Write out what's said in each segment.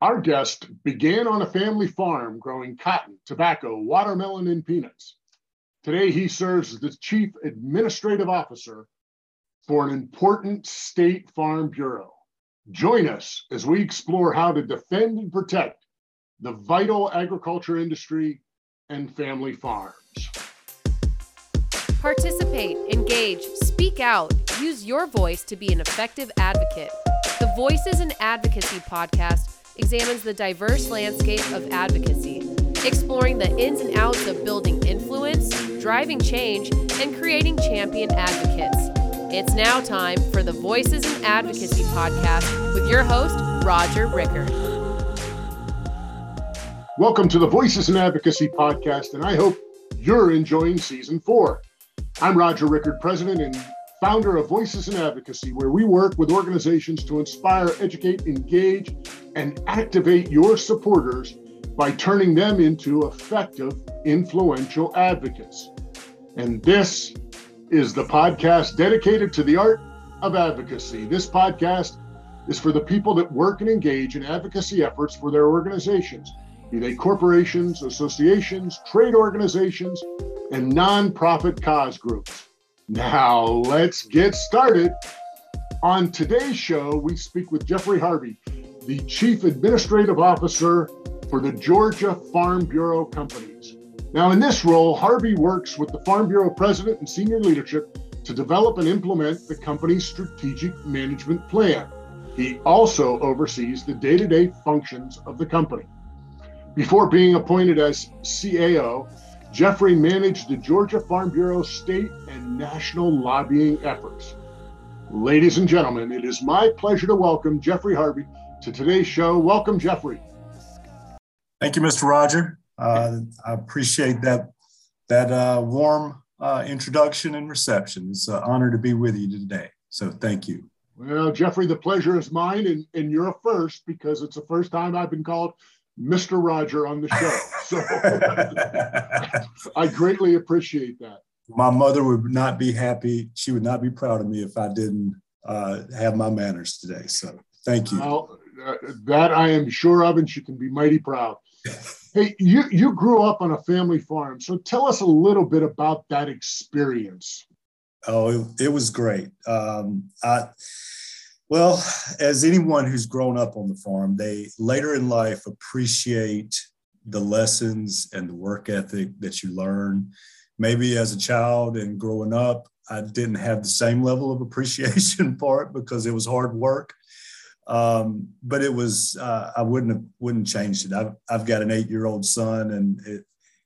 Our guest began on a family farm growing cotton, tobacco, watermelon, and peanuts. Today, he serves as the chief administrative officer for an important state farm bureau. Join us as we explore how to defend and protect the vital agriculture industry and family farms. Participate, engage, speak out, use your voice to be an effective advocate. The Voices in Advocacy podcast examines the diverse landscape of advocacy, exploring the ins and outs of building influence, driving change, and creating champion advocates. It's now time for the Voices in Advocacy podcast with your host, Roger Rickard. Welcome to the Voices in Advocacy podcast, and I hope you're enjoying season four. I'm Roger Rickard, president and founder of Voices in Advocacy, where we work with organizations to inspire, educate, engage, and activate your supporters by turning them into effective, influential advocates. And this is the podcast dedicated to the art of advocacy. This podcast is for the people that work and engage in advocacy efforts for their organizations, be they corporations, associations, trade organizations, and nonprofit cause groups. Now, let's get started. On today's show, we speak with Jeffrey Harvey, the Chief Administrative Officer for the Georgia Farm Bureau Companies. Now, in this role, Harvey works with the Farm Bureau President and senior leadership to develop and implement the company's strategic management plan. He also oversees the day to day functions of the company. Before being appointed as CAO, Jeffrey managed the Georgia Farm Bureau state and national lobbying efforts. Ladies and gentlemen, it is my pleasure to welcome Jeffrey Harvey to today's show. Welcome, Jeffrey. Thank you, Mr. Roger. Uh, I appreciate that that uh, warm uh, introduction and reception. It's an honor to be with you today. So thank you. Well, Jeffrey, the pleasure is mine, and, and you're a first because it's the first time I've been called Mr. Roger on the show. So I greatly appreciate that. My mother would not be happy. She would not be proud of me if I didn't uh, have my manners today. So thank you. Well, uh, that I am sure of, and she can be mighty proud. hey, you you grew up on a family farm, so tell us a little bit about that experience. Oh, it, it was great. Um, I well, as anyone who's grown up on the farm, they later in life appreciate the lessons and the work ethic that you learn. Maybe as a child and growing up, I didn't have the same level of appreciation for it because it was hard work. Um, but it was uh, I wouldn't have wouldn't change it. I've I've got an eight year old son, and it,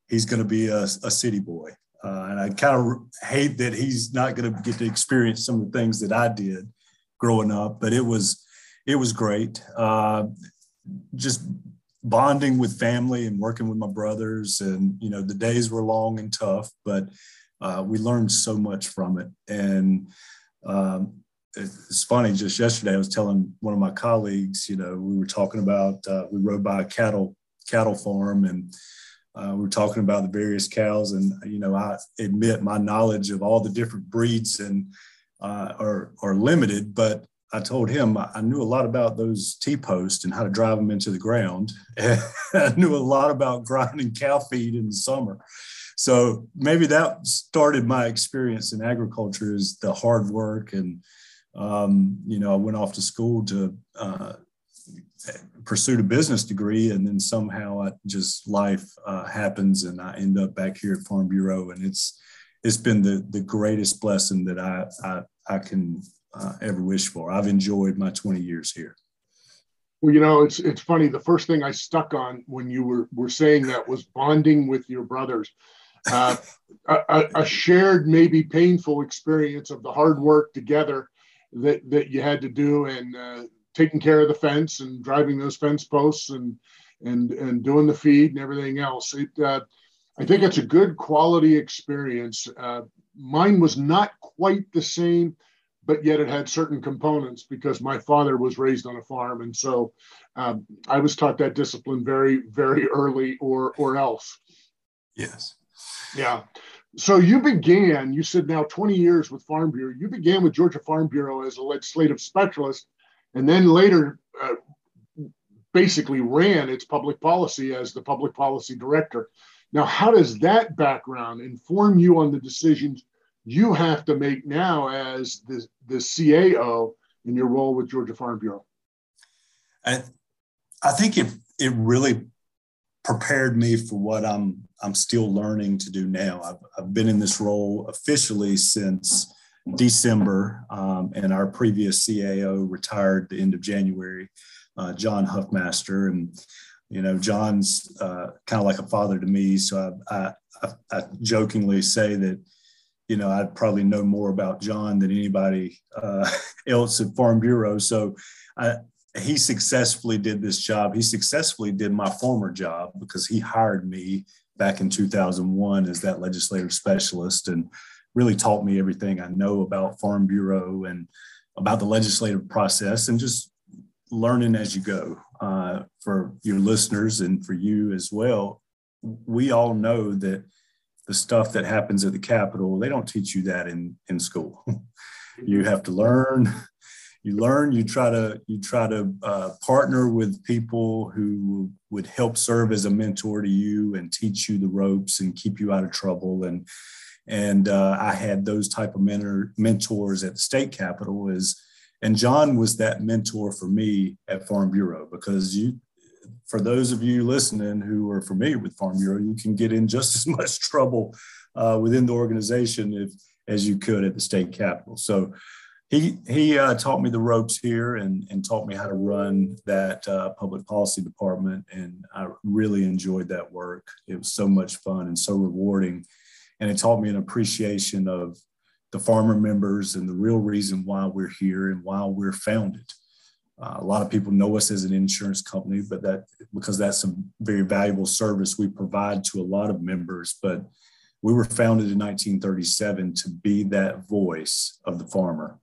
he's going to be a, a, city boy. Uh, and I kind of hate that he's not going to get to experience some of the things that I did growing up, but it was it was great. Uh, just bonding with family and working with my brothers, and you know the days were long and tough, but uh, we learned so much from it. And um, it's funny. Just yesterday, I was telling one of my colleagues, you know, we were talking about uh, we rode by a cattle cattle farm and. Uh, we were talking about the various cows, and you know, I admit my knowledge of all the different breeds and uh, are, are limited, but I told him I knew a lot about those T posts and how to drive them into the ground. I knew a lot about grinding cow feed in the summer. So maybe that started my experience in agriculture is the hard work. And, um, you know, I went off to school to uh, pursue a business degree. And then somehow I just life uh, happens and I end up back here at Farm Bureau. And it's, it's been the, the greatest blessing that I, I, I can uh, ever wish for. I've enjoyed my 20 years here. Well, you know, it's it's funny. The first thing I stuck on when you were were saying that was bonding with your brothers, uh, a, a, shared maybe painful experience of the hard work together that that you had to do and uh, taking care of the fence and driving those fence posts and and and doing the feed and everything else. It, uh, I think it's a good quality experience. Mine was not quite the same, but yet it had certain components because my father was raised on a farm, and so um, I was taught that discipline very, very early, or or else. Yes. Yeah. So you began. You said now 20 years with Farm Bureau. You began with Georgia Farm Bureau as a legislative specialist, and then later uh, basically ran its public policy as the public policy director. Now, how does that background inform you on the decisions you have to make now as the, the CAO in your role with Georgia Farm Bureau? I, I think it, it really prepared me for what I'm I'm still learning to do now. I've, I've been in this role officially since December, um, and our previous CAO retired the end of January, uh, John Huffmaster, and you know John's uh, kind of like a father to me. So I, I, I, jokingly say that you know I probably know more about John than anybody uh, else at Farm Bureau. So I, he successfully did this job. He successfully did my former job because he hired me back in 2001 as that legislative specialist and really taught me everything I know about Farm Bureau and about the legislative process and just learning as you go. Uh, for your listeners and for you as well, we all know that the stuff that happens at the Capitol, they don't teach you that in, in school. you have to learn you learn you try to you try to uh, partner with people who would help serve as a mentor to you and teach you the ropes and keep you out of trouble and and uh, i had those type of mentor, mentors at the state capitol is and john was that mentor for me at farm bureau because you for those of you listening who are familiar with farm bureau you can get in just as much trouble uh, within the organization if, as you could at the state capitol. So he he uh, taught me the ropes here and and taught me how to run that uh, public policy department. And i really enjoyed that work. It was so much fun and so rewarding. And it taught me an appreciation of the farmer members and the real reason why we're here and why we're founded. Uh, a lot of people know us as an insurance company but that because that's a very valuable service we provide to a lot of members. But we were founded in 1937 to be that voice of the farmer.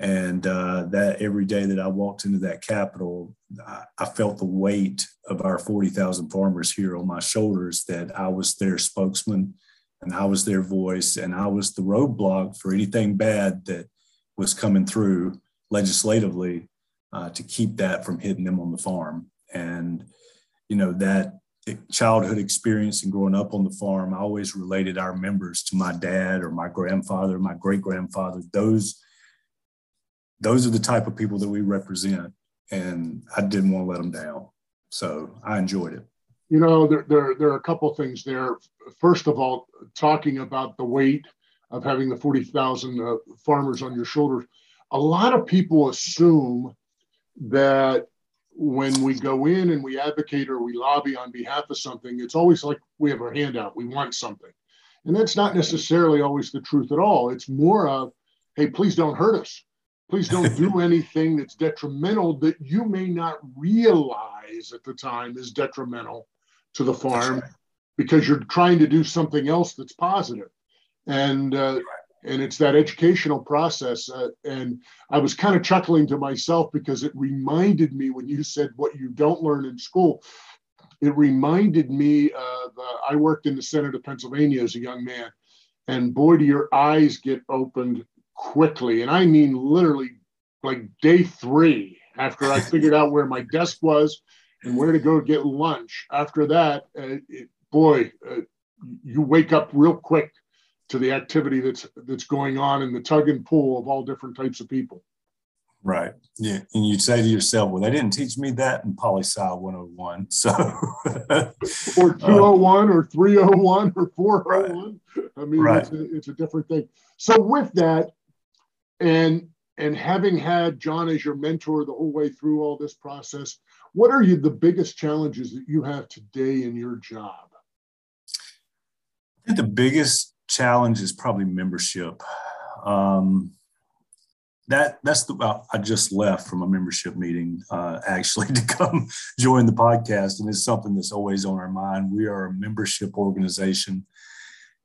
And uh, that every day that I walked into that Capitol, I, I felt the weight of our 40,000 farmers here on my shoulders that I was their spokesman and I was their voice and I was the roadblock for anything bad that was coming through legislatively uh, to keep that from hitting them on the farm. And, you know, that childhood experience and growing up on the farm, I always related our members to my dad or my grandfather, my great grandfather. Those those are the type of people that we represent. And I didn't want to let them down. So I enjoyed it. You know, there, there, there are a couple things there. First of all, talking about the weight of having the 40,000 uh, farmers on your shoulders, a lot of people assume that when we go in and we advocate or we lobby on behalf of something, it's always like we have our hand out, we want something. And that's not necessarily always the truth at all. It's more of, hey, please don't hurt us. Please don't do anything that's detrimental that you may not realize at the time is detrimental to the farm right. because you're trying to do something else that's positive. And uh, and it's that educational process. Uh, and I was kind of chuckling to myself because it reminded me when you said what you don't learn in school. It reminded me of uh, I worked in the Senate of Pennsylvania as a young man, and boy, do your eyes get opened quickly. And I mean literally like day three after I figured out where my desk was and where to go get lunch. After that, uh, it, boy, uh, you wake up real quick to the activity that's that's going on in the tug and pull of all different types of people. Right. Yeah. And you say to yourself, well, they didn't teach me that in Poli Sci 101. So, or 201 uh, or 301 or 401. Right. I mean, right. it's, a, it's a different thing. So, with that, and and having had John as your mentor the whole way through all this process, what are you the biggest challenges that you have today in your job? I think the biggest challenge is probably membership. Um, that that's the well, I just left from a membership meeting uh, actually to come join the podcast, and it's something that's always on our mind. We are a membership organization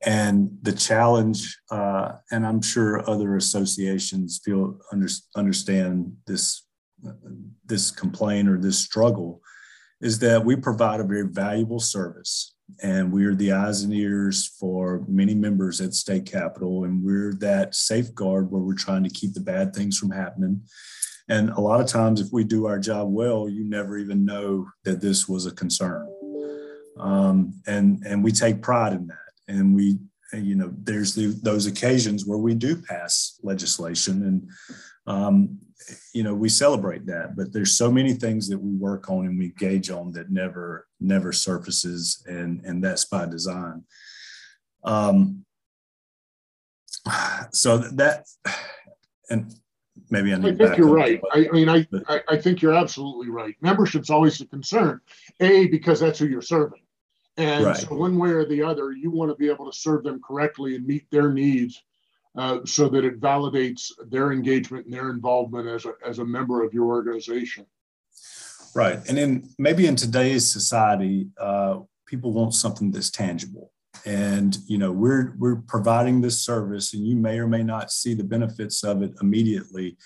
and the challenge, uh, and I'm sure other associations feel under, understand this this complaint or this struggle, is that we provide a very valuable service, and we're the eyes and ears for many members at state capitol, and we're that safeguard where we're trying to keep the bad things from happening. And a lot of times, if we do our job well, you never even know that this was a concern. Um, and and we take pride in that. And we, you know, there's the, those occasions where we do pass legislation, and um, you know, we celebrate that. But there's so many things that we work on and we gauge on that never never surfaces, and and that's by design. Um, so that and maybe I, need. I think you're right. I, I, mean, I, I, I think you're absolutely right. Membership's always a concern. A because that's who you're serving, and right. so one way or the other, you want to be able to serve them correctly and meet their needs, uh, so that it validates their engagement and their involvement as a as a member of your organization. Right, and then maybe in today's society, uh, people want something that's tangible and you know we're we're providing this service and you may or may not see the benefits of it immediately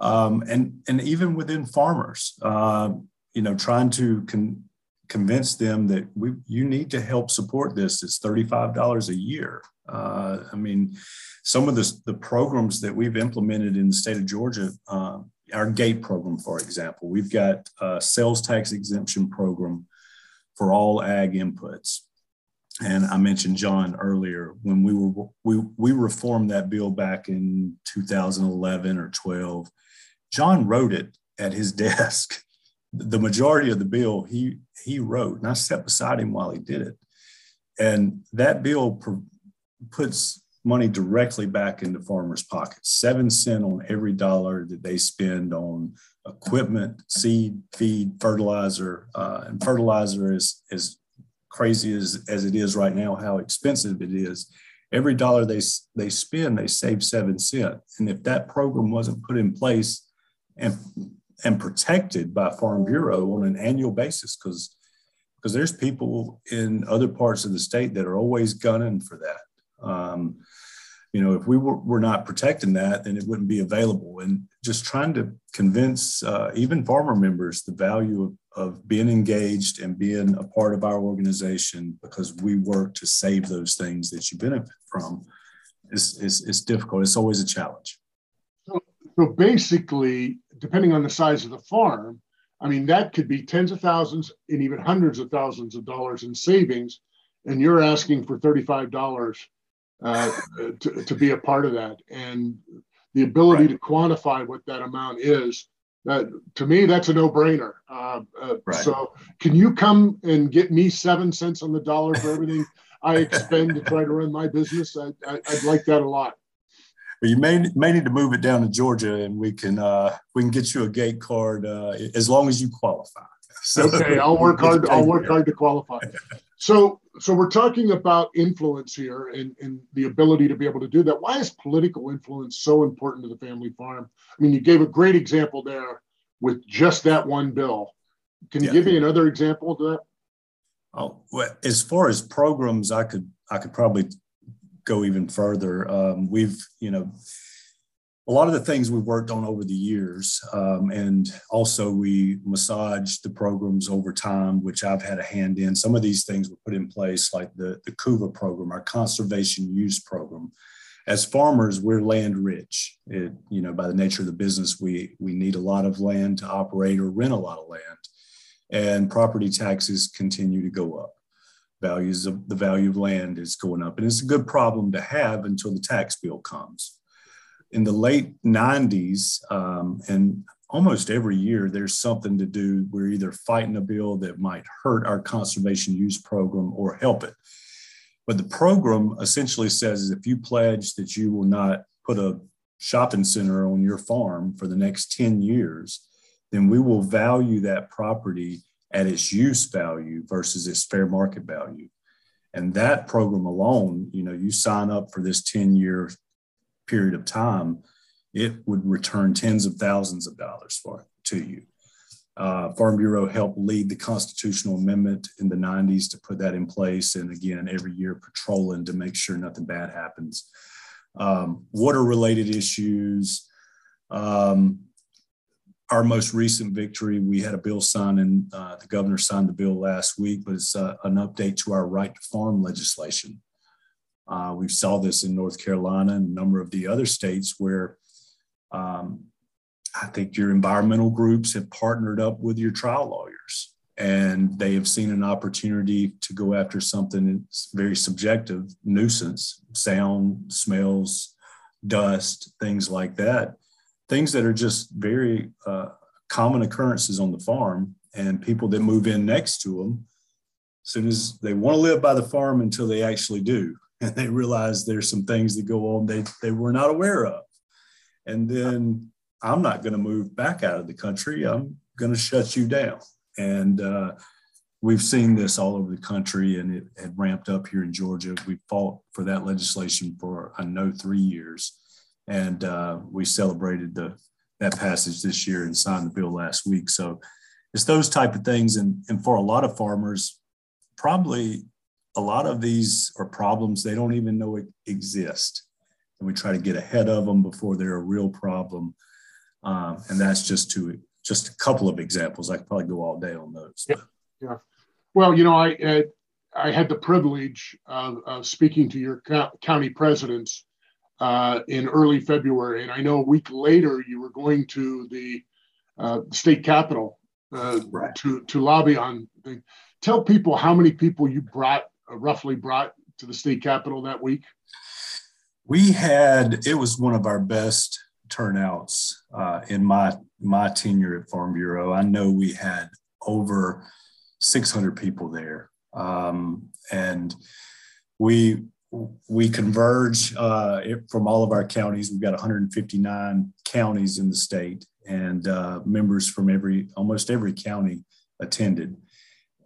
um, and and even within farmers uh, you know trying to con- convince them that we you need to help support this it's $35 a year uh, i mean some of the, the programs that we've implemented in the state of georgia uh, our gate program for example we've got a sales tax exemption program for all ag inputs and I mentioned John earlier when we were we we reformed that bill back in 2011 or 12. John wrote it at his desk. The majority of the bill he he wrote, and I sat beside him while he did it. And that bill puts money directly back into farmers' pockets. Seven cent on every dollar that they spend on equipment, seed, feed, fertilizer, uh, and fertilizer is is crazy as, as it is right now, how expensive it is, every dollar they, they spend, they save seven cents. And if that program wasn't put in place and, and protected by Farm Bureau on an annual basis, because because there's people in other parts of the state that are always gunning for that. Um, you know, if we were, were, not protecting that, then it wouldn't be available. And just trying to convince uh, even farmer members the value of of being engaged and being a part of our organization because we work to save those things that you benefit from is, is, is difficult. It's always a challenge. So, so basically, depending on the size of the farm, I mean, that could be tens of thousands and even hundreds of thousands of dollars in savings. And you're asking for $35 uh, to, to be a part of that. And the ability right. to quantify what that amount is that to me that's a no-brainer uh, uh, right. so can you come and get me seven cents on the dollar for everything i expend to try to run my business I, I, would like that a lot well, you may may need to move it down to georgia and we can uh, we can get you a gate card uh, as long as you qualify so, okay i'll work hard i'll work hard to qualify so so we're talking about influence here and, and the ability to be able to do that. Why is political influence so important to the family farm? I mean, you gave a great example there with just that one bill. Can you yeah. give me another example of that? Oh, well, as far as programs, I could I could probably go even further. Um, we've you know a lot of the things we've worked on over the years. Um, and also, we massaged the programs over time, which I've had a hand in. Some of these things were put in place, like the, the CUVA program, our conservation use program. As farmers, we're land rich. It, you know, by the nature of the business, we, we need a lot of land to operate or rent a lot of land. And property taxes continue to go up. Values of the value of land is going up. And it's a good problem to have until the tax bill comes in the late 90s, um, and almost every year, there's something to do. We're either fighting a bill that might hurt our conservation use program or help it. But the program essentially says if you pledge that you will not put a shopping center on your farm for the next 10 years, then we will value that property at its use value versus its fair market value. And that program alone, you know, you sign up for this 10 year period of time, it would return tens of thousands of dollars for to you. Uh, Farm Bureau helped lead the constitutional amendment in the 90s to put that in place. And again, every year patrolling to make sure nothing bad happens. Um, water related issues. Um, our most recent victory, we had a bill signed and uh, the governor signed the bill last week, was uh, an update to our right to farm legislation. Uh, we saw this in North Carolina and a number of the other states where um, I think your environmental groups have partnered up with your trial lawyers and they have seen an opportunity to go after something that's very subjective nuisance, sound, smells, dust, things like that. Things that are just very uh, common occurrences on the farm, and people that move in next to them, as soon as they want to live by the farm until they actually do, and they realize there's some things that go on they, they were not aware of. And then I'm not going to move back out of the country. I'm going to shut you down. And uh, we've seen this all over the country, and it had ramped up here in Georgia. We fought for that legislation for I know three years, and uh, we celebrated the that passage this year and signed the bill last week. So it's those type of things, and and for a lot of farmers, probably a lot of these are problems they don't even know exist, and we try to get ahead of them before they're a real problem. Um, and that's just to just a couple of examples. I could probably go all day on those. Yeah. yeah. Well, you know, I I had the privilege of, of speaking to your co- county presidents uh, in early February, and I know a week later you were going to the uh, state capitol uh, right. to to lobby on. The, tell people how many people you brought uh, roughly brought to the state capitol that week. We had it was one of our best turnouts uh, in my my tenure at Farm Bureau. I know we had over 600 people there, um, and we we converge uh, from all of our counties. We've got 159 counties in the state, and uh, members from every almost every county attended.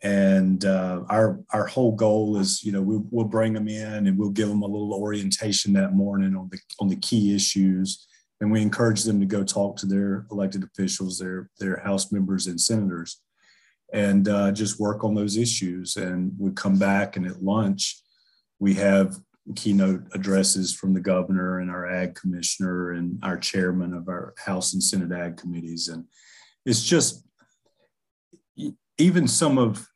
And uh, our our whole goal is, you know, we, we'll bring them in and we'll give them a little orientation that morning on the on the key issues and we encourage them to go talk to their elected officials, their their House members and senators, and uh, just work on those issues. And we come back, and at lunch, we have keynote addresses from the governor and our ag commissioner and our chairman of our House and Senate ag committees, and it's just even some of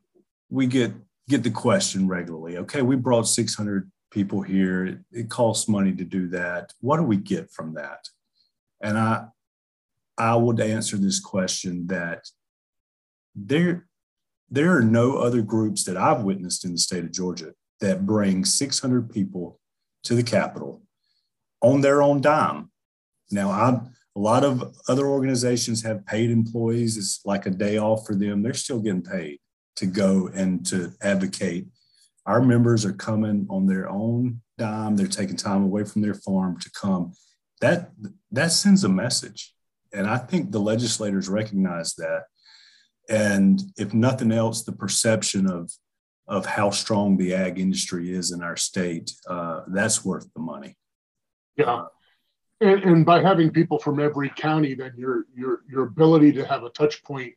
we get get the question regularly. Okay, we brought 600 people here. It, it costs money to do that. What do we get from that? And I, I would answer this question that there, there are no other groups that I've witnessed in the state of Georgia that bring 600 people to the Capitol on their own dime. Now, I, a lot of other organizations have paid employees. It's like a day off for them. They're still getting paid to go and to advocate. Our members are coming on their own dime. They're taking time away from their farm to come that that sends a message and i think the legislators recognize that and if nothing else the perception of of how strong the ag industry is in our state uh, that's worth the money yeah and, and, by having people from every county then your your your ability to have a touch point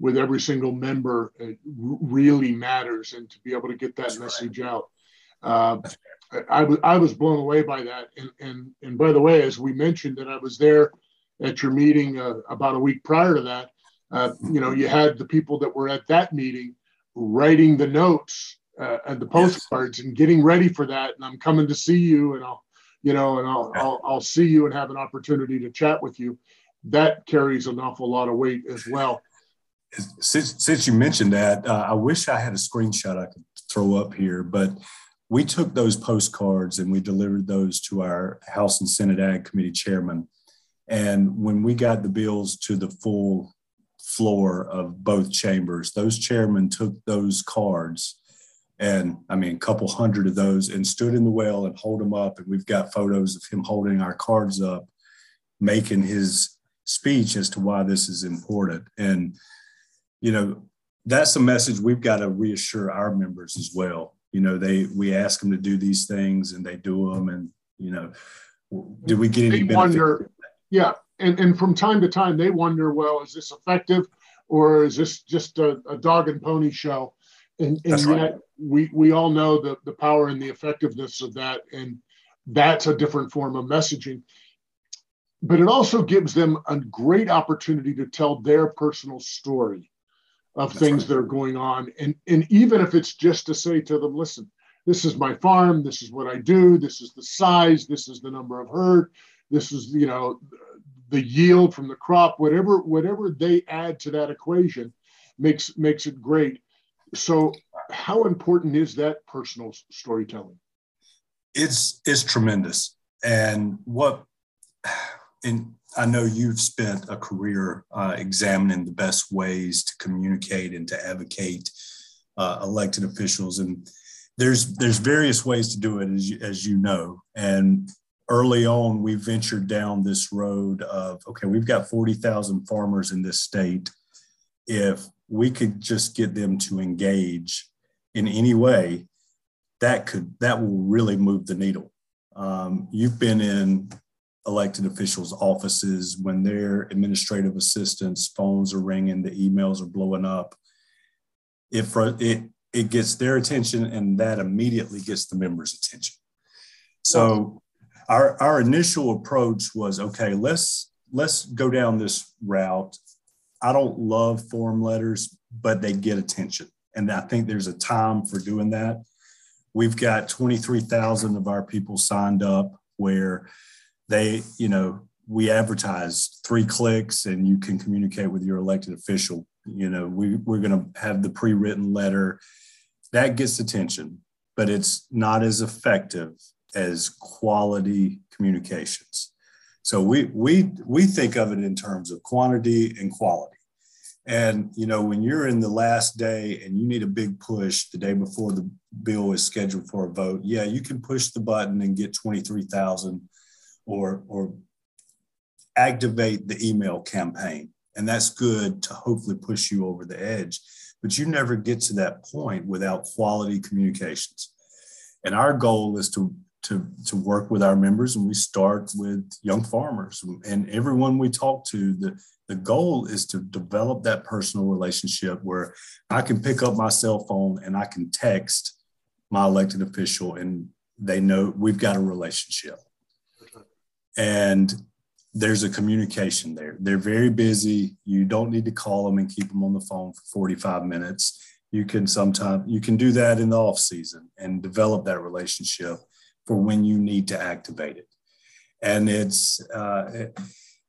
with every single member uh, really matters and to be able to get that that's message right. out uh, I, was I was blown away by that. And, and and by the way, as we mentioned, that I was there at your meeting uh, about a week prior to that. Uh, you know, you had the people that were at that meeting writing the notes uh, and the postcards yes. and getting ready for that. And I'm coming to see you, and I'll, you know, and I'll, I'll I'll see you and have an opportunity to chat with you. That carries an awful lot of weight as well. Since since you mentioned that, uh, I wish I had a screenshot I could throw up here, but we took those postcards and we delivered those to our House and Senate Ag Committee chairman. And when we got the bills to the full floor of both chambers, those chairmen took those cards and I mean, a couple hundred of those and stood in the well and hold them up. And we've got photos of him holding our cards up, making his speech as to why this is important. And, you know, that's a message we've got to reassure our members as well you know they we ask them to do these things and they do them and you know do we get any benefit wonder, yeah and, and from time to time they wonder well is this effective or is this just a, a dog and pony show and, and yet right. we we all know the, the power and the effectiveness of that and that's a different form of messaging but it also gives them a great opportunity to tell their personal story of That's things right. that are going on. And, and even if it's just to say to them, listen, this is my farm, this is what I do, this is the size, this is the number of herd, this is, you know, the yield from the crop, whatever whatever they add to that equation, makes makes it great. So, how important is that personal storytelling? It's it's tremendous, and what, and I know you've spent a career uh, examining the best ways to communicate and to advocate uh, elected officials, and there's there's various ways to do it, as you, as you know, and early on we ventured down this road of okay, we've got forty thousand farmers in this state. If we could just get them to engage in any way, that could that will really move the needle. Um, you've been in elected officials' offices when their administrative assistants' phones are ringing, the emails are blowing up. If it it gets their attention, and that immediately gets the members' attention. So, our our initial approach was okay. Let's let's go down this route I don't love form letters, but they get attention. And I think there's a time for doing that. We've got 23,000 of our people signed up where they, you know, we advertise three clicks and you can communicate with your elected official. You know, we, we're going to have the pre written letter that gets attention, but it's not as effective as quality communications. So we we we think of it in terms of quantity and quality. And you know, when you're in the last day and you need a big push the day before the bill is scheduled for a vote, yeah, you can push the button and get 23,000 or or activate the email campaign. And that's good to hopefully push you over the edge. But you never get to that point without quality communications. And our goal is to to, to work with our members and we start with young farmers. And everyone we talk to the, the goal is to develop that personal relationship where i can pick up my cell phone and i can text my elected official and they know we've got a relationship. And there's a communication there. They're very busy. You don't need to call them and keep them on the phone for 45 minutes. You can sometimes you can do that in the off season and develop that relationship for when you need to activate it. And it's uh,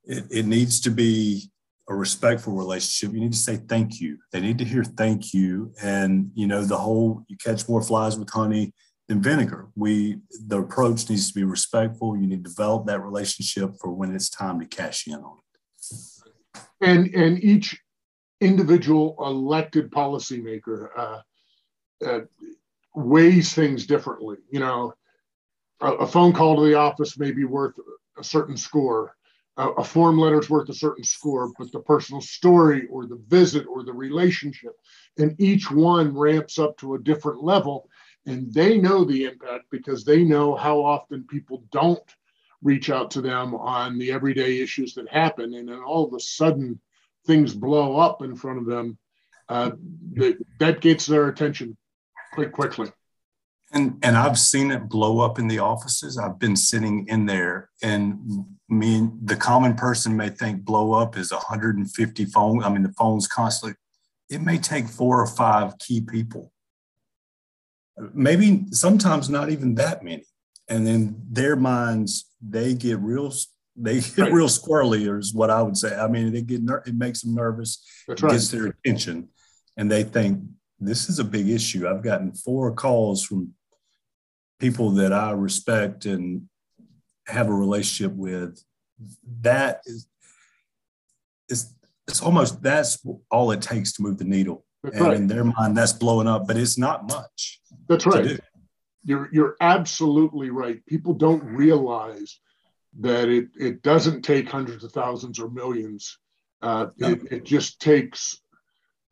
it, it needs to be a respectful relationship. You need to say thank you. They need to hear thank you. And you know the whole you catch more flies with honey than vinegar. We the approach needs to be respectful. You need to develop that relationship for when it's time to cash in on it. And and each individual elected policymaker uh, uh, weighs things differently. You know, a, phone call to the office may be worth a certain score. A, a form letter is worth a certain score, but the personal story or the visit or the relationship, and each one ramps up to a different level. And they know the impact because they know how often people don't reach out to them on the everyday issues that happen. And then all of a sudden, things blow up in front of them. Uh, that, that gets their attention quite quickly. And and I've seen it blow up in the offices. I've been sitting in there, and me, the common person may think blow up is 150 phones. I mean, the phones constantly. It may take four or five key people. Maybe sometimes not even that many. And then their minds, they get real they get right. real squirrely, is what I would say. I mean, they get ner- it makes them nervous, That's right. gets their attention, and they think this is a big issue. I've gotten four calls from people that I respect and have a relationship with, that is, is it's almost that's all it takes to move the needle. That's and right. in their mind, that's blowing up, but it's not much. That's right. You're you're absolutely right. People don't realize that it it doesn't take hundreds of thousands or millions. Uh, no. it, it just takes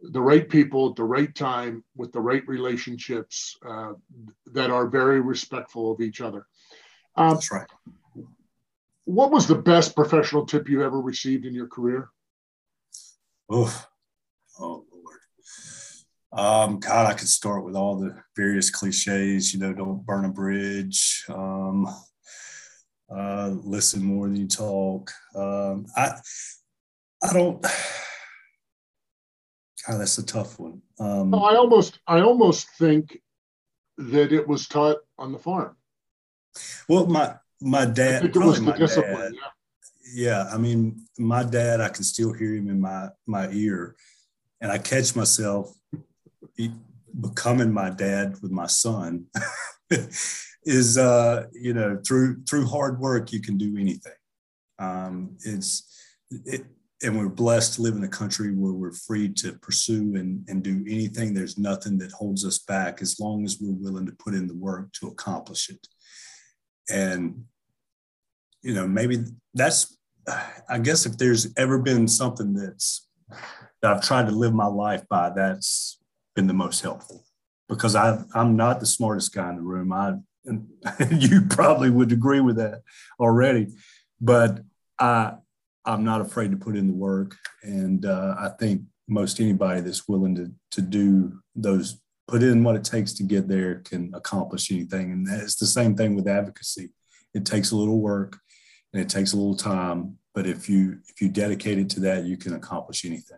the right people at the right time with the right relationships uh, that are very respectful of each other. Um, That's right. What was the best professional tip you ever received in your career? Oh, oh Lord. Um, God, I could start with all the various cliches. You know, don't burn a bridge. Um, uh, listen more than you talk. Um, I, I don't. God, that's a tough one. Um, I almost, I almost think that it was taught on the farm. Well, my my dad, probably my dad, yeah. yeah, I mean, my dad, I can still hear him in my my ear, and I catch myself becoming my dad with my son. is uh, you know through through hard work you can do anything. Um, it's it, and we're blessed to live in a country where we're free to pursue and, and do anything. There's nothing that holds us back as long as we're willing to put in the work to accomplish it. And, you know, maybe that's, I guess if there's ever been something that's, that I've tried to live my life by, that's been the most helpful because I, I'm not the smartest guy in the room. I, and you probably would agree with that already, but I, I'm not afraid to put in the work. And uh, I think most anybody that's willing to, to do those, put in what it takes to get there can accomplish anything. And it's the same thing with advocacy. It takes a little work and it takes a little time, but if you if you dedicate it to that, you can accomplish anything.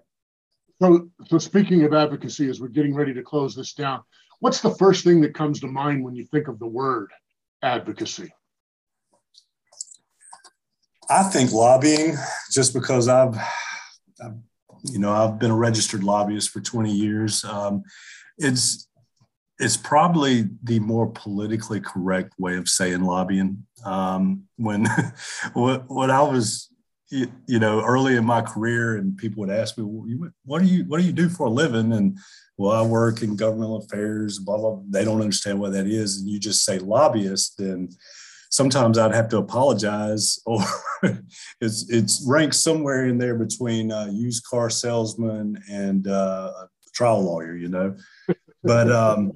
So, so speaking of advocacy, as we're getting ready to close this down, what's the first thing that comes to mind when you think of the word advocacy? I think lobbying, just because I've, I've, you know, I've been a registered lobbyist for 20 years. Um, it's it's probably the more politically correct way of saying lobbying. Um, when when I was you, know early in my career, and people would ask me, "What do you what do you do for a living?" and well, I work in governmental affairs. Blah blah. They don't understand what that is, and you just say lobbyist, then sometimes I'd have to apologize, or it's it's ranked somewhere in there between uh, used car salesman and uh, trial lawyer, you know. But um,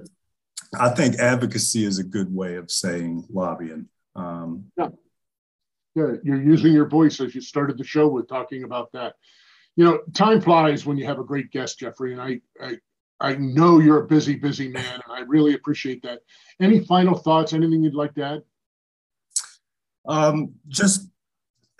I think advocacy is a good way of saying lobbying. Um, yeah. yeah, you're using your voice as you started the show with talking about that. You know, time flies when you have a great guest, Jeffrey, and I, I I know you're a busy, busy man, and I really appreciate that. Any final thoughts? Anything you'd like to add? Um, just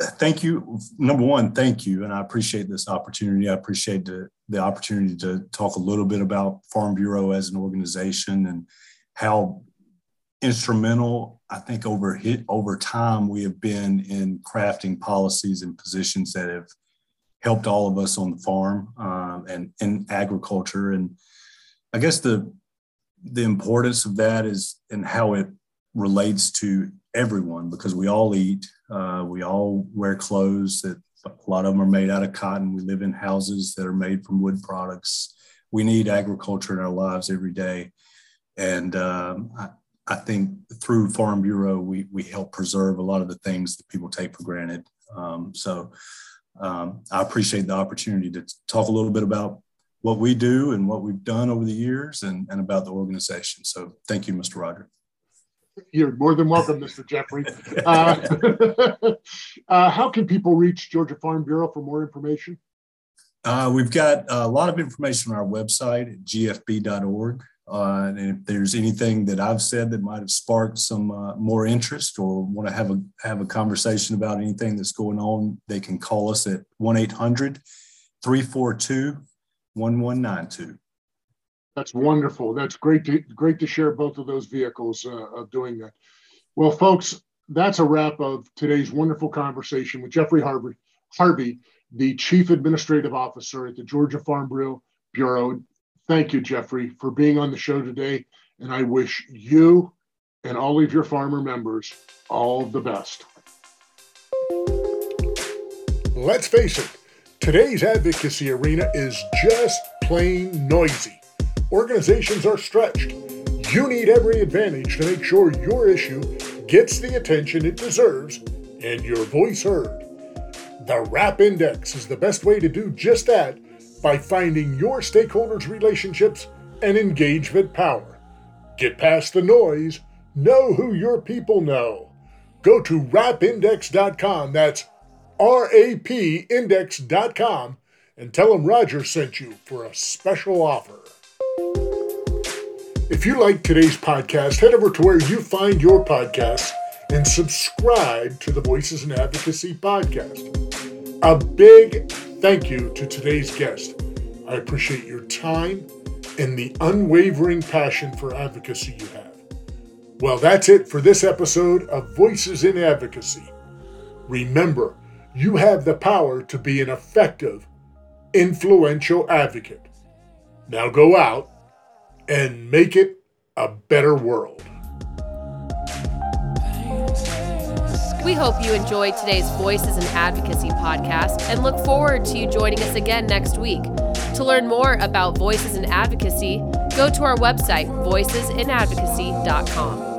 thank you. Number one, thank you. And I appreciate this opportunity. I appreciate the, the opportunity to talk a little bit about Farm Bureau as an organization and how instrumental I think over hit over time we have been in crafting policies and positions that have helped all of us on the farm um, and in agriculture. And I guess the the importance of that is and how it relates to everyone because we all eat, uh, we all wear clothes that a lot of them are made out of cotton. We live in houses that are made from wood products. We need agriculture in our lives every day. And um, I, I, think through Farm Bureau, we, we help preserve a lot of the things that people take for granted. Um, so um, I appreciate the opportunity to talk a little bit about what we do and what we've done over the years and, and about the organization. So thank you, Mr. Roger. You're more than welcome, Mr. Jeffrey. Uh, uh, how can people reach Georgia Farm Bureau for more information? Uh, we've got a lot of information on our website at gfb.org. Uh, and if there's anything that I've said that might have sparked some uh, more interest or want to have a have a conversation about anything that's going on, they can call us at 1 800 342 1192. That's wonderful. That's great to great to share both of those vehicles uh, of doing that. Well, folks, that's a wrap of today's wonderful conversation with Jeffrey Harvey, Harvey, the Chief Administrative Officer at the Georgia Farm Bureau. Thank you, Jeffrey, for being on the show today, and I wish you and all of your farmer members all the best. Let's face it, today's advocacy arena is just plain noisy organizations are stretched. You need every advantage to make sure your issue gets the attention it deserves and your voice heard. The RAP Index is the best way to do just that by finding your stakeholders' relationships and engagement power. Get past the noise, know who your people know. Go to rapindex.com, that's R A P index.com, and tell them Roger sent you for a special offer. If you like today's podcast, head over to where you find your podcasts and subscribe to the Voices in Advocacy podcast. A big thank you to today's guest. I appreciate your time and the unwavering passion for advocacy you have. Well, that's it for this episode of Voices in Advocacy. Remember, you have the power to be an effective, influential advocate. Now go out and make it a better world. We hope you enjoyed today's Voices in Advocacy podcast and look forward to you joining us again next week. To learn more about Voices in Advocacy, go to our website, voicesinadvocacy.com.